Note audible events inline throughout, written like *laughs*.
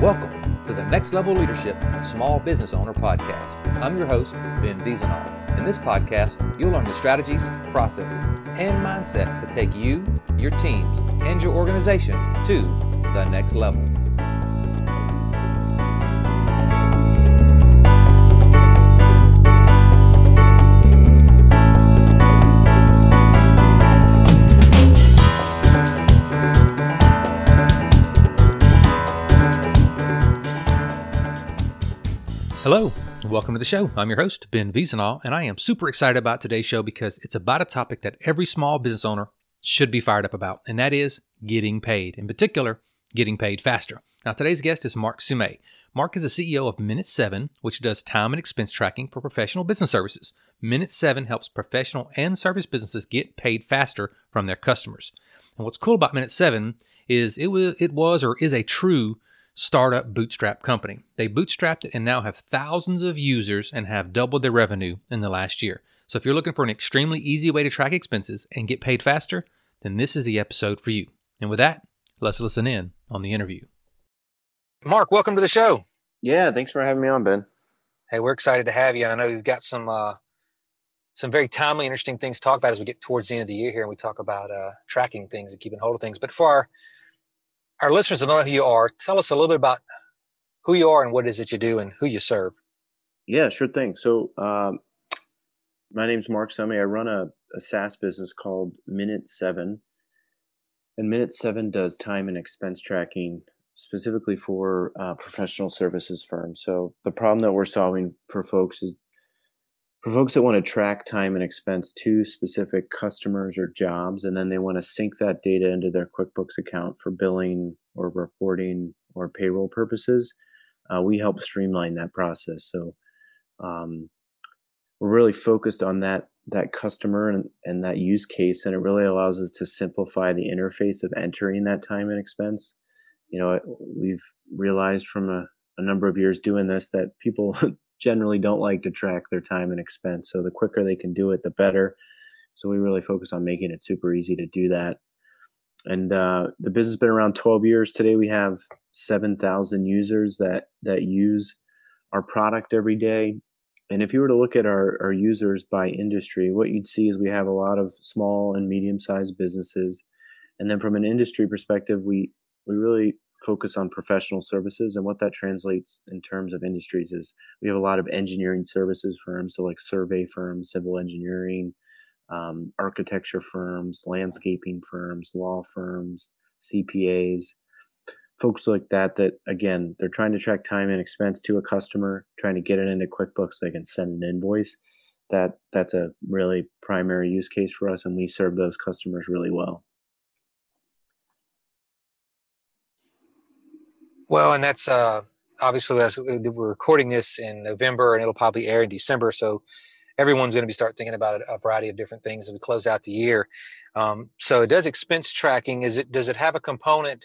Welcome to the Next Level Leadership Small Business Owner Podcast. I'm your host, Ben Vezina. In this podcast, you'll learn the strategies, processes, and mindset to take you, your teams, and your organization to the next level. Hello, welcome to the show. I'm your host, Ben Vezina, and I am super excited about today's show because it's about a topic that every small business owner should be fired up about, and that is getting paid. In particular, getting paid faster. Now, today's guest is Marc Summe. Mark is the CEO of Minute 7, which does time and expense tracking for professional business services. Minute 7 helps professional and service businesses get paid faster from their customers. And what's cool about Minute 7 is it was, it was or is a true startup bootstrap company. They bootstrapped it and now have thousands of users and have doubled their revenue in the last year. So if you're looking for an extremely easy way to track expenses and get paid faster, then this is the episode for you. And with that, let's listen in on the interview. Marc, welcome to the show. Yeah, thanks for having me on, Ben. Hey, we're excited to have you. I know you've got some uh, some very timely, interesting things to talk about as we get towards the end of the year here, and we talk about uh, tracking things and keeping hold of things. But for our our listeners don't know who you are, tell us a little bit about who you are and what it is that you do and who you serve. Yeah, sure thing. So, um, my name's Marc Summe. I run a, a SaaS business called Minute Seven, and Minute Seven does time and expense tracking specifically for uh, professional services firms. So, the problem that we're solving for folks is for folks that want to track time and expense to specific customers or jobs, and then they want to sync that data into their QuickBooks account for billing or reporting or payroll purposes, uh, we help streamline that process. So um, we're really focused on that that customer and, and that use case, and it really allows us to simplify the interface of entering that time and expense. You know, we've realized from a, a number of years doing this that people *laughs* generally don't like to track their time and expense. So the quicker they can do it, the better. So we really focus on making it super easy to do that. And uh, the business has been around 12 years. Today we have 7,000 users that that use our product every day. And if you were to look at our, our users by industry, what you'd see is we have a lot of small and medium sized businesses. And then from an industry perspective, we we really focus on professional services and what that translates in terms of industries is we have a lot of engineering services firms so like survey firms civil engineering um, architecture firms landscaping firms law firms cpas folks like that that again they're trying to track time and expense to a customer trying to get it into quickbooks so they can send an invoice. That that's a really primary use case for us and we serve those customers really well Well, and that's uh, obviously as we're recording this in November, and it'll probably air in December. So everyone's going to be start thinking about a variety of different things as we close out the year. Um, so it does expense tracking. Is it does it have a component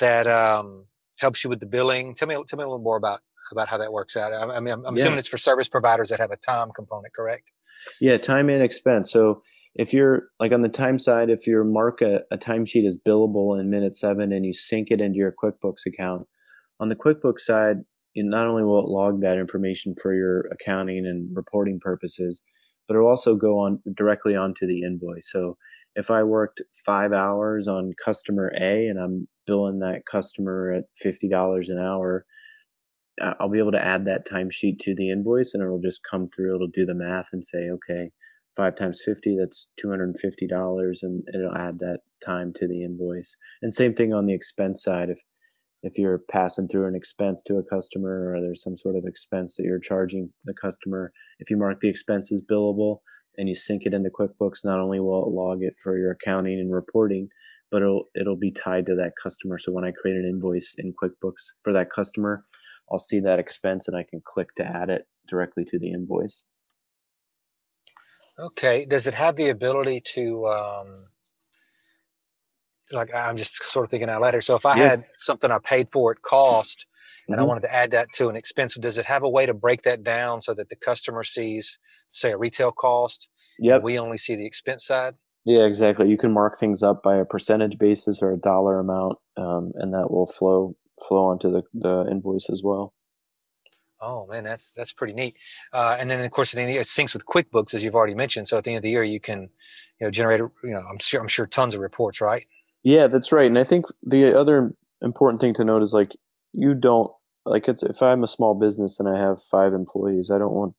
that um, helps you with the billing? Tell me tell me a little more about about how that works out. I, mean, I'm, I'm yeah. assuming it's for service providers that have a time component, correct? Yeah, time and expense. So if you're like on the time side, if you mark a, a timesheet as billable in minute seven and you sync it into your QuickBooks account, on the QuickBooks side, you not only will it log that information for your accounting and reporting purposes, but it'll also go on directly onto the invoice. So if I worked five hours on customer A and I'm billing that customer at fifty dollars an hour, I'll be able to add that timesheet to the invoice, and it'll just come through. It'll do the math and say, okay, five times fifty, that's two hundred and fifty dollars, and it'll add that time to the invoice. And same thing on the expense side. If if you're passing through an expense to a customer or there's some sort of expense that you're charging the customer, if you mark the expenses billable and you sync it into QuickBooks, not only will it log it for your accounting and reporting, but it'll it'll be tied to that customer. So when I create an invoice in QuickBooks for that customer, I'll see that expense and I can click to add it directly to the invoice. Okay. Does it have the ability to um, like I'm just sort of thinking out loud here. So if I yeah. had something I paid for at cost and mm-hmm. I wanted to add that to an expense, does it have a way to break that down so that the customer sees, say, a retail cost? Yeah. We only see the expense side. Yeah, exactly. You can mark things up by a percentage basis or a dollar amount, um, and that will flow flow onto the, the invoice as well. Oh man, that's that's pretty neat. Uh, and then of course, it syncs with QuickBooks as you've already mentioned. So at the end of the year, you can, you know, generate, you know, I'm sure I'm sure tons of reports, right? Yeah, that's right. And I think the other important thing to note is like you don't like it's if I'm a small business and I have five employees, I don't want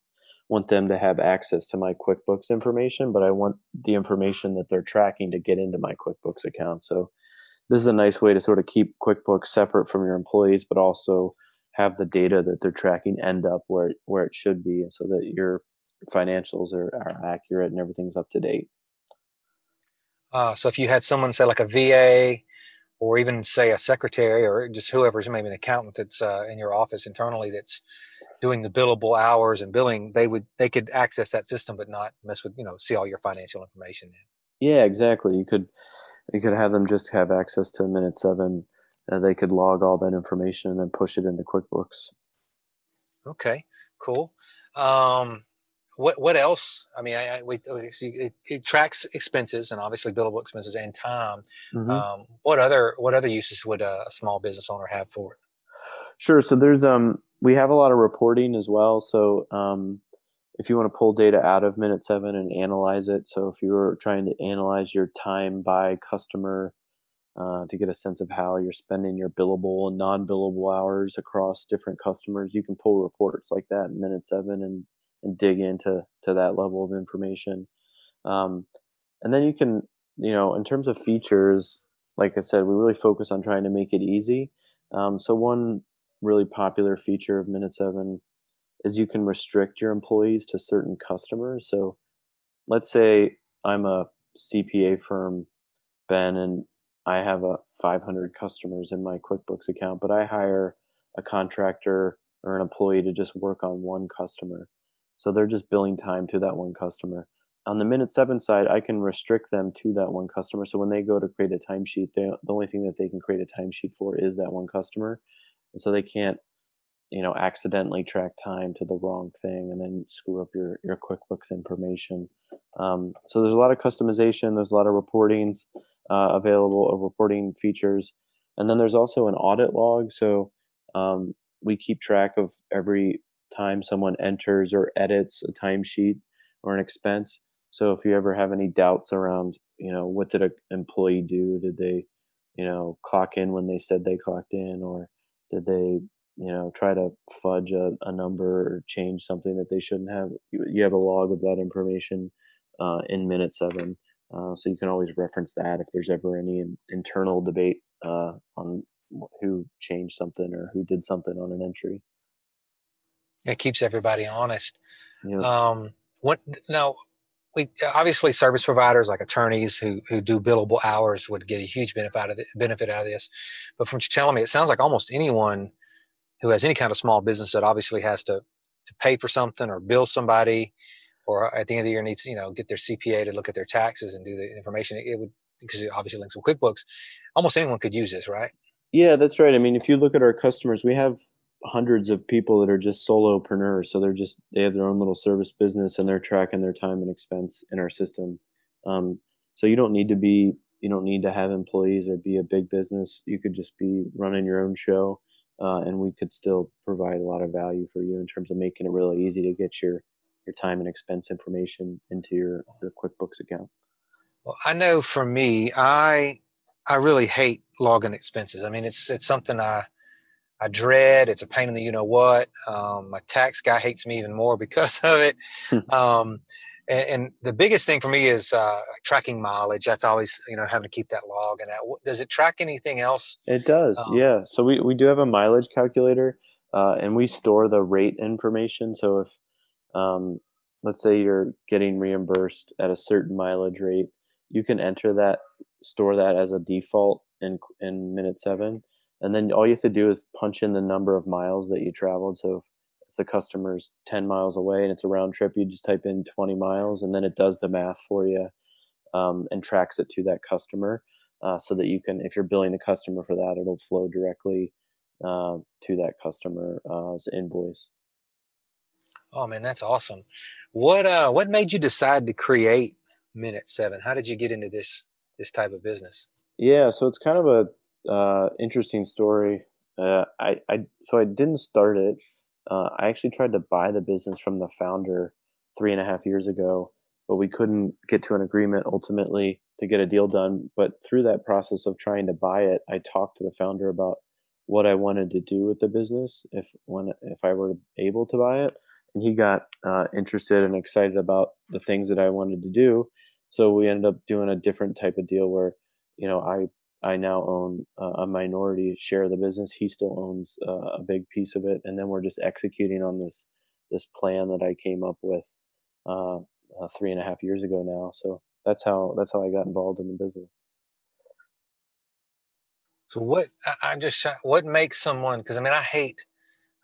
want them to have access to my QuickBooks information, but I want the information that they're tracking to get into my QuickBooks account. So this is a nice way to sort of keep QuickBooks separate from your employees, but also have the data that they're tracking end up where where it should be, so that your financials are, are accurate and everything's up to date. Uh, so if you had someone say like a VA, or even say a secretary, or just whoever's maybe an accountant that's uh, in your office internally that's doing the billable hours and billing, they would they could access that system, but not mess with you know see all your financial information. Yeah, exactly. You could you could have them just have access to a minute seven uh, they could log all that information and then push it into QuickBooks. Okay, cool. Um, what what else? I mean, I, I we, it, it, tracks expenses and obviously billable expenses and time. Mm-hmm. Um, what other what other uses would a, a, small business owner have for it? Sure. So there's um we have a lot of reporting as well. So um, if you want to pull data out of Minute Seven and analyze it, so if you were trying to analyze your time by customer uh, to get a sense of how you're spending your billable and non-billable hours across different customers. You can pull reports like that in minute seven and, and dig into to that level of information. Um, and then you can, you know, in terms of features, like I said, we really focus on trying to make it easy. Um, so one really popular feature of Minute Seven is you can restrict your employees to certain customers. So let's say I'm a CPA firm, Ben, and I have a 500 customers in my QuickBooks account, but I hire a contractor or an employee to just work on one customer. So they're just billing time to that one customer. On the minute seven side, I can restrict them to that one customer. So when they go to create a timesheet, the only thing that they can create a timesheet for is that one customer. And so they can't, you know, accidentally track time to the wrong thing and then screw up your, your QuickBooks information. Um, so there's a lot of customization, there's a lot of reportings uh, available of reporting features. And then there's also an audit log. So um, we keep track of every time someone enters or edits a timesheet or an expense. So if you ever have any doubts around, you know, what did an employee do? Did they, you know, clock in when they said they clocked in, or did they, you know, try to fudge a, a number or change something that they shouldn't have? You, you have a log of that information uh, in minute seven. Uh, so you can always reference that if there's ever any in, internal debate uh, on who changed something or who did something on an entry. It keeps everybody honest. Yep. Um, what now? We obviously service providers like attorneys who who do billable hours would get a huge benefit out of the, benefit out of this. But from what you're telling me, it sounds like almost anyone who has any kind of small business that obviously has to to pay for something or bill somebody or at the end of the year needs you know get their CPA to look at their taxes and do the information, it would because it obviously links with QuickBooks. Almost anyone could use this, right? Yeah, that's right. I mean, if you look at our customers, we have hundreds of people that are just solopreneurs. So they're just they have their own little service business and they're tracking their time and expense in our system. Um, so you don't need to be you don't need to have employees or be a big business. You could just be running your own show, uh, and we could still provide a lot of value for you in terms of making it really easy to get your your time and expense information into your, your QuickBooks account? Well, I know for me, I I really hate logging expenses. I mean, it's it's something I I dread. It's a pain in the you know what. Um, my tax guy hates me even more *laughs* because of it. Hmm. um, and, and, the biggest thing for me is uh, tracking mileage. That's always you know having to keep that log. And that, does it track anything else? It does. Um, yeah. So we we do have a mileage calculator, uh, and we store the rate information. So if um, let's say you're getting reimbursed at a certain mileage rate, you can enter that, store that as a default in in minute seven, and then all you have to do is punch in the number of miles that you traveled. So if the customer's 10 miles away and it's a round trip, you just type in 20 miles, and then it does the math for you um, and tracks it to that customer. Uh, so that you can, if you're billing the customer for that, it'll flow directly uh, to that customer's uh, invoice. Oh man, that's awesome. What uh what made you decide to create Minute Seven? How did you get into this this type of business? Yeah, so it's kind of a uh, interesting story. Uh, I, I so I didn't start it. Uh, I actually tried to buy the business from the founder three and a half years ago, but we couldn't get to an agreement ultimately to get a deal done. But through that process of trying to buy it, I talked to the founder about what I wanted to do with the business if when if I were able to buy it, and he got uh, interested and excited about the things that I wanted to do. So we ended up doing a different type of deal where, you know, I I now own a minority share of the business. He still owns uh, a big piece of it, and then we're just executing on this this plan that I came up with uh, uh, three and a half years ago now. So that's how that's how I got involved in the business. So what I'm just what makes someone because I mean I hate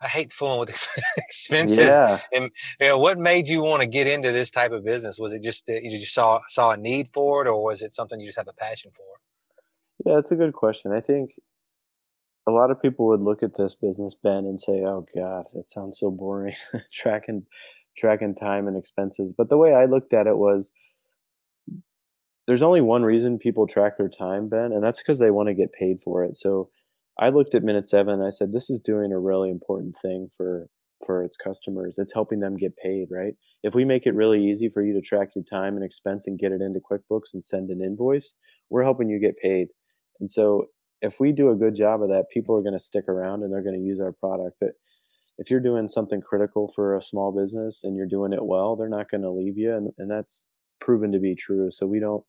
I hate fooling with *laughs* expenses. Yeah. And you know, what made you want to get into this type of business? Was it just that you just saw saw a need for it, or was it something you just have a passion for? Yeah, that's a good question. I think a lot of people would look at this business, Ben, and say, "Oh God, it sounds so boring, *laughs* tracking tracking time and expenses." But the way I looked at it was, there's only one reason people track their time, Ben, and that's because they want to get paid for it. So I looked at minute seven and I said, this is doing a really important thing for for its customers. It's helping them get paid, right? If we make it really easy for you to track your time and expense and get it into QuickBooks and send an invoice, we're helping you get paid. And so if we do a good job of that, people are going to stick around and they're going to use our product. But if you're doing something critical for a small business and you're doing it well, they're not going to leave you, and, and that's proven to be true. So we don't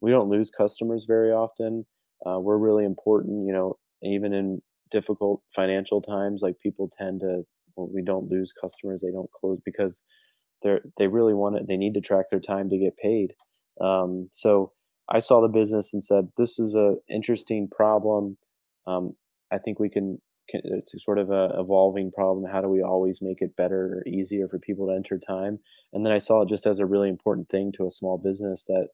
we don't lose customers very often. Uh, we're really important. You know, even in difficult financial times like people tend to well, we don't lose customers they don't close because they're they really want it they need to track their time to get paid. Um, so i saw the business and said this is a interesting problem. Um, i think we can, can it's sort of a evolving problem. How do we always make it better or easier for people to enter time? And then i saw it just as a really important thing to a small business that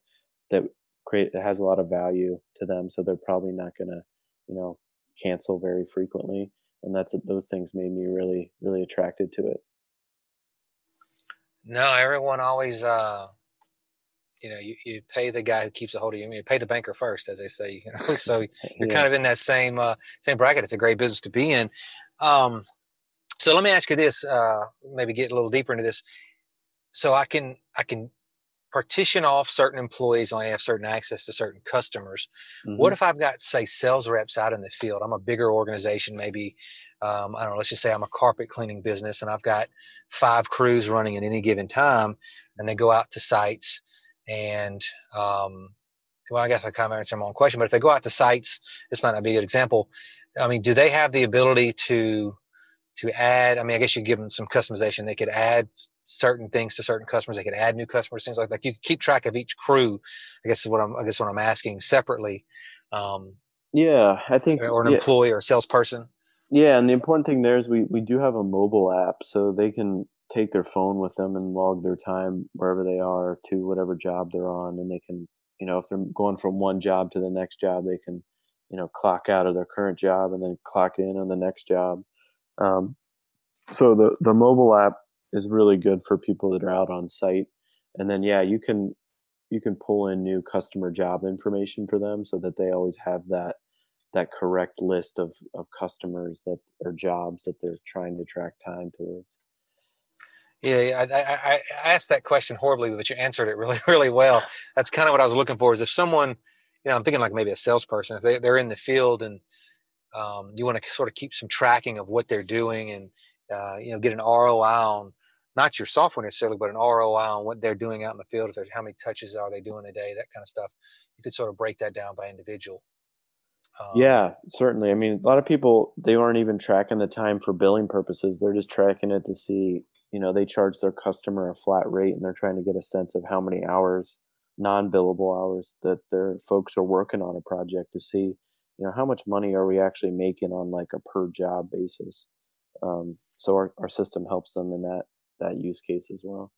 that create that has a lot of value to them so they're probably not going to you know cancel very frequently and that's those things made me really really attracted to it. No everyone always uh you know you, you pay the guy who keeps a hold of you. You pay the banker first as they say you know *laughs* so *laughs* you're yeah. kind of in that same uh same bracket. It's a great business to be in. Um so let me ask you this uh maybe get a little deeper into this. So i can i can partition off certain employees only have certain access to certain customers. Mm-hmm. what if i've got say sales reps out in the field? I'm a bigger organization maybe um, i don't know let's just say i'm a carpet cleaning business and i've got five crews running at any given time and they go out to sites and um, well i guess i kind of answered my own question but if they go out to sites this might not be a good example. I mean do they have the ability to to add i mean i guess you give them some customization. They could add certain things to certain customers. They could add new customers things like that. You keep track of each crew i guess is what i'm i guess what i'm asking separately um, yeah i think or an yeah. employee or a salesperson. Yeah and the important thing there is we we do have a mobile app so they can take their phone with them and log their time wherever they are to whatever job they're on and they can you know if they're going from one job to the next job they can you know clock out of their current job and then clock in on the next job um, so the the mobile app is really good for people that are out on site. And then yeah, you can you can pull in new customer job information for them so that they always have that that correct list of of customers that or jobs that they're trying to track time towards. Yeah, I, I, I asked that question horribly, but you answered it really, *laughs* really well. That's kind of what I was looking for. Is if someone, you know, I'm thinking like maybe a salesperson, if they, they're in the field and um, you want to sort of keep some tracking of what they're doing and uh, you know get an ROI on not your software necessarily, but an ROI on what they're doing out in the field. If there's how many touches are they doing a day, that kind of stuff. You could sort of break that down by individual. Um, yeah, certainly. I mean, a lot of people they aren't even tracking the time for billing purposes. They're just tracking it to see, you know, they charge their customer a flat rate, and they're trying to get a sense of how many hours, non-billable hours, that their folks are working on a project to see you know how much money are we actually making on like a per job basis um, so our, our system helps them in that that use case as well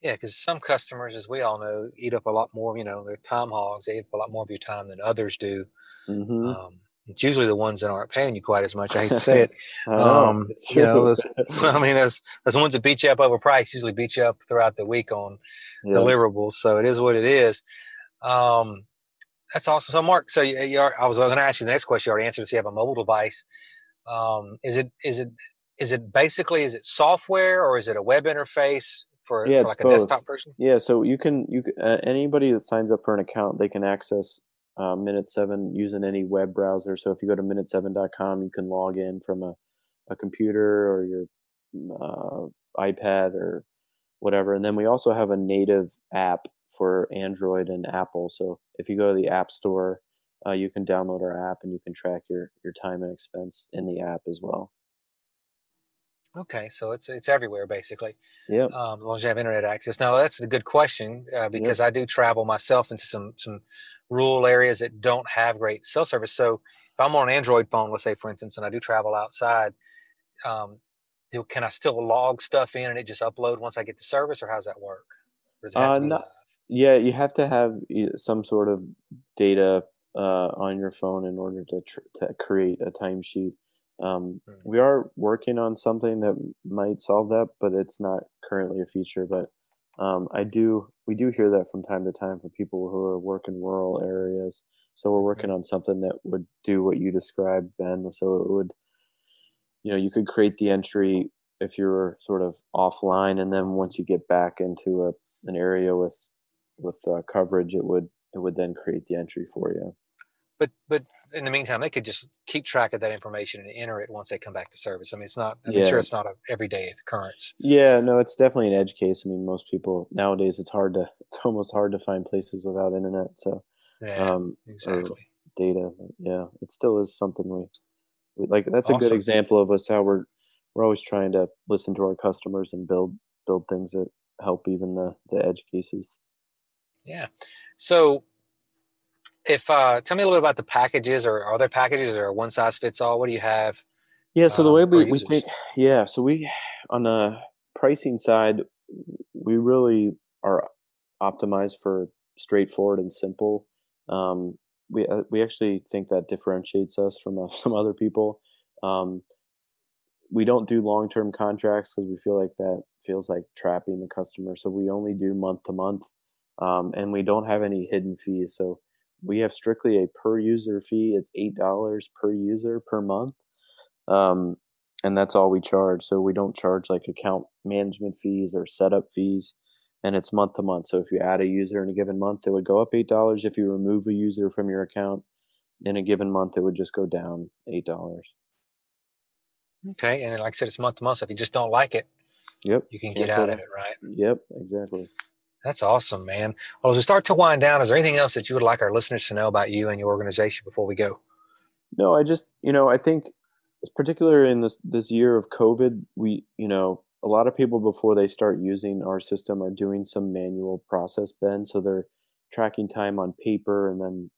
yeah because some customers as we all know eat up a lot more you know they're time hogs they eat up a lot more of your time than others do mm-hmm. um, it's usually the ones that aren't paying you quite as much. I hate to say it. *laughs* um, you know, those, *laughs* I mean, those those ones that beat you up over price usually beat you up throughout the week on yeah. deliverables. So it is what it is. Um, That's awesome. So, Marc, so you, you are, I was going to ask you the next question. You already answered. So, you have a mobile device. Um, is it is it is it basically is it software or is it a web interface for, yeah, for like a both. desktop person? Yeah, so you can you uh, anybody that signs up for an account, they can access uh, Minute Seven using any web browser. So if you go to minute7.com, you can log in from a, a computer or your uh, iPad or whatever. And then we also have a native app for Android and Apple. So if you go to the App Store, uh, you can download our app and you can track your your time and expense in the app as well. Okay, so it's it's everywhere basically. Yeah. Um, as long as you have internet access. Now that's a good question uh, because yep. I do travel myself into some some rural areas that don't have great cell service. So if I'm on an Android phone, let's say for instance, and I do travel outside, um, do, can I still log stuff in and it just upload once I get the service, or how's that work? uh, not, yeah, you have to have some sort of data uh, on your phone in order to tr- to create a timesheet. Um, mm. We are working on something that might solve that, but it's not currently a feature. But um, I do, we do hear that from time to time from people who are working rural areas. So we're working mm. on something that would do what you described, Ben. So it would, you know, you could create the entry if you're sort of offline, and then once you get back into a an area with with uh, coverage, it would it would then create the entry for you but but in the meantime, they could just keep track of that information and enter it once they come back to service. I mean, it's not. I'm yeah. sure it's not an everyday occurrence. Yeah, no, it's definitely an edge case. I mean, most people nowadays, it's hard to. It's almost hard to find places without internet. So, yeah, um, exactly. Data, yeah, it still is something we, we like. That's a awesome. good example of us how we're we're always trying to listen to our customers and build build things that help even the the edge cases. Yeah. So if uh, tell me a little bit about the packages or are there packages or one size fits all. What do you have yeah so um, the way we, we think yeah so we on the pricing side we really are optimized for straightforward and simple. Um, we uh, we actually think that differentiates us from uh, *laughs* some other people. Um, we don't do long term contracts because we feel like that feels like trapping the customer so we only do month to month um, and we don't have any hidden fees so we have strictly a per user fee. It's eight dollars per user per month, um, and that's all we charge. So we don't charge like account management fees or setup fees, and it's month to month. So if you add a user in a given month, it would go up eight dollars. If you remove a user from your account in a given month, it would just go down eight dollars. Okay, and like I said, it's month to month. So if you just don't like it, yep, you can get out of it, right? Yep, exactly. That's awesome, man. Well, as we start to wind down, is there anything else that you would like our listeners to know about you and your organization before we go? No, I just, you know, I think particularly in this this year of COVID, we, you know, a lot of people before they start using our system are doing some manual process, Ben. So they're tracking time on paper and then,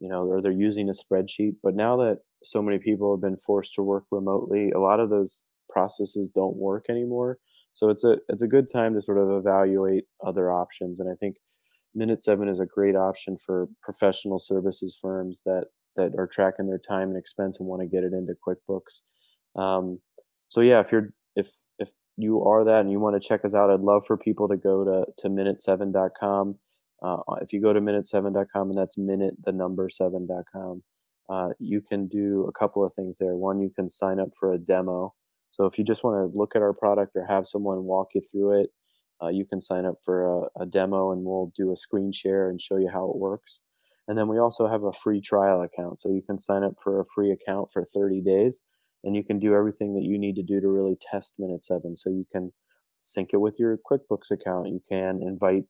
you know, or they're using a spreadsheet. But now that so many people have been forced to work remotely, a lot of those processes don't work anymore. So it's a it's a good time to sort of evaluate other options, and I think Minute Seven is a great option for professional services firms that that are tracking their time and expense and want to get it into QuickBooks. Um, so yeah, if you're if if you are that and you want to check us out, I'd love for people to go to to minute7.com. Uh, if you go to minute7.com and that's minute the number 7.com, uh, you can do a couple of things there. One, you can sign up for a demo so if you just want to look at our product or have someone walk you through it, uh, you can sign up for a, a, demo and we'll do a screen share and show you how it works. And then we also have a free trial account. So you can sign up for a free account for 30 days and you can do everything that you need to do to really test Minute 7. So you can sync it with your QuickBooks account. You can invite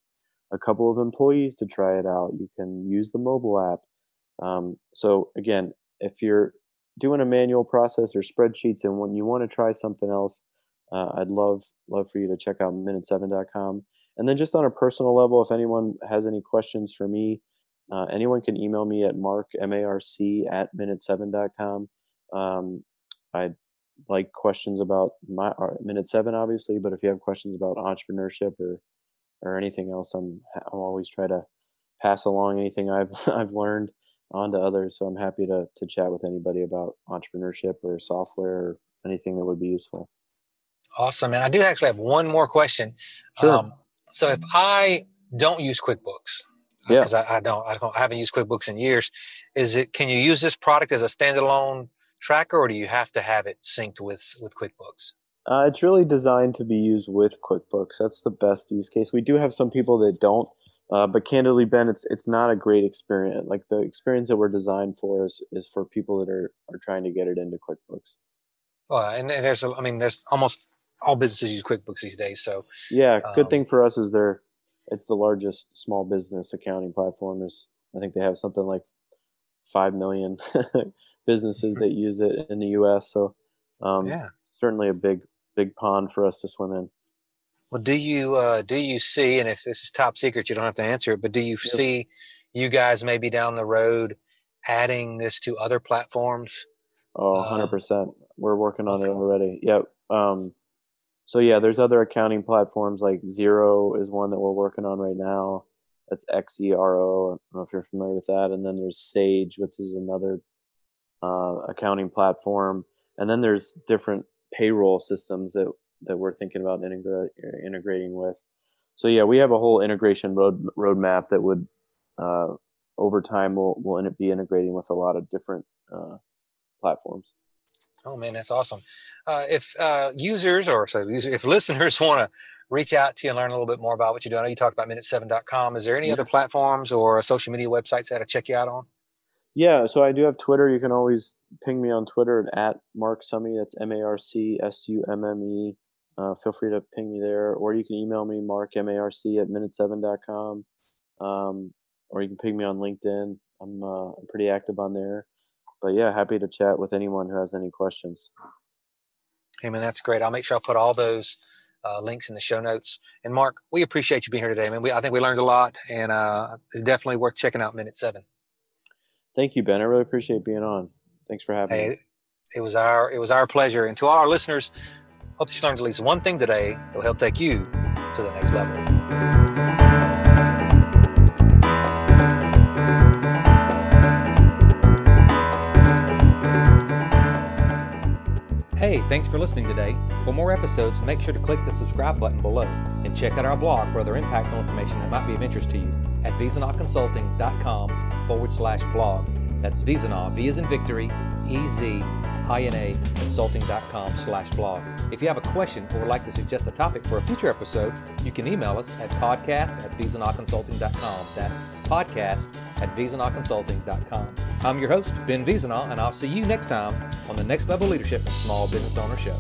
a couple of employees to try it out. You can use the mobile app. Um, so again, if you're doing a manual process or spreadsheets and when you want to try something else uh, i'd love love for you to check out minute7.com and then just on a personal level if anyone has any questions for me uh, anyone can email me at mark m-a-r-c at minute7.com um, i'd like questions about my uh, minute 7 obviously but if you have questions about entrepreneurship or or anything else i'm i'm always try to pass along anything i've *laughs* i've learned on to others. So I'm happy to to chat with anybody about entrepreneurship or software or anything that would be useful. Awesome, and I do actually have one more question. Sure. Um, so if I don't use QuickBooks because yeah. I, I, don't, I don't, I haven't used QuickBooks in years. Is it? Can you use this product as a standalone tracker, or do you have to have it synced with with QuickBooks? Uh, it's really designed to be used with QuickBooks. That's the best use case. We do have some people that don't, uh, but candidly, Ben, it's it's not a great experience. Like the experience that we're designed for is is for people that are are trying to get it into QuickBooks. Well, and, there's, I mean, there's almost all businesses use QuickBooks these days. So yeah, good um, thing for us is they're it's the largest small business accounting platform. There's I think they have something like five million *laughs* businesses mm-hmm. that use it in the U.S. So um, yeah, certainly a big big pond for us to swim in. Well, do you uh, do you see, and if this is top secret, you don't have to answer it, but do you see you guys maybe down the road adding this to other platforms? Oh, 100%. Um, We're working on it already. Yep. Um, so yeah, there's other accounting platforms like Xero is one that we're working on right now. That's X E R O. I don't know if you're familiar with that. And then there's Sage, which is another uh, accounting platform. And then there's different payroll systems that that we're thinking about integra- integrating with. So yeah, we have a whole integration road roadmap that would uh, over time will will be integrating with a lot of different uh, platforms. Oh man, that's awesome. Uh, if uh, users or so if listeners *laughs* want to reach out to you and learn a little bit more about what you do, I know you talked about minute7.com. Is there any yeah. other platforms or social media websites that I check you out on? Yeah, so I do have Twitter. You can always ping me on Twitter at Marc Summe. That's M A R C S U M M E. Uh, feel free to ping me there, or you can email me, mark, M A R C, at minute7.com. Um, or you can ping me on LinkedIn. I'm, uh, pretty active on there but yeah, happy to chat with anyone who has any questions. Hey man, that's great. I'll make sure I put all those uh, links in the show notes. And Marc, we appreciate you being here today, man. We, I think we learned a lot, and uh, it's definitely worth checking out Minute Seven. Thank you, Ben. I really appreciate being on. Thanks for having hey, me. It was our it was our pleasure. And to all our listeners, hope you learned at least one thing today that will help take you to the next level. Hey, thanks for listening today. For more episodes, make sure to click the subscribe button below and check out our blog for other impactful information that might be of interest to you at vezinaconsulting.com forward slash blog. That's Vezina, V is in victory, E Z I-N-A consulting.com slash blog. If you have a question or would like to suggest a topic for a future episode, you can email us at podcast at vezinaconsulting.com. That's podcast at vezinaconsulting.com. I'm your host, Ben Vezina, and I'll see you next time on the Next Level Leadership and Small Business Owner Show.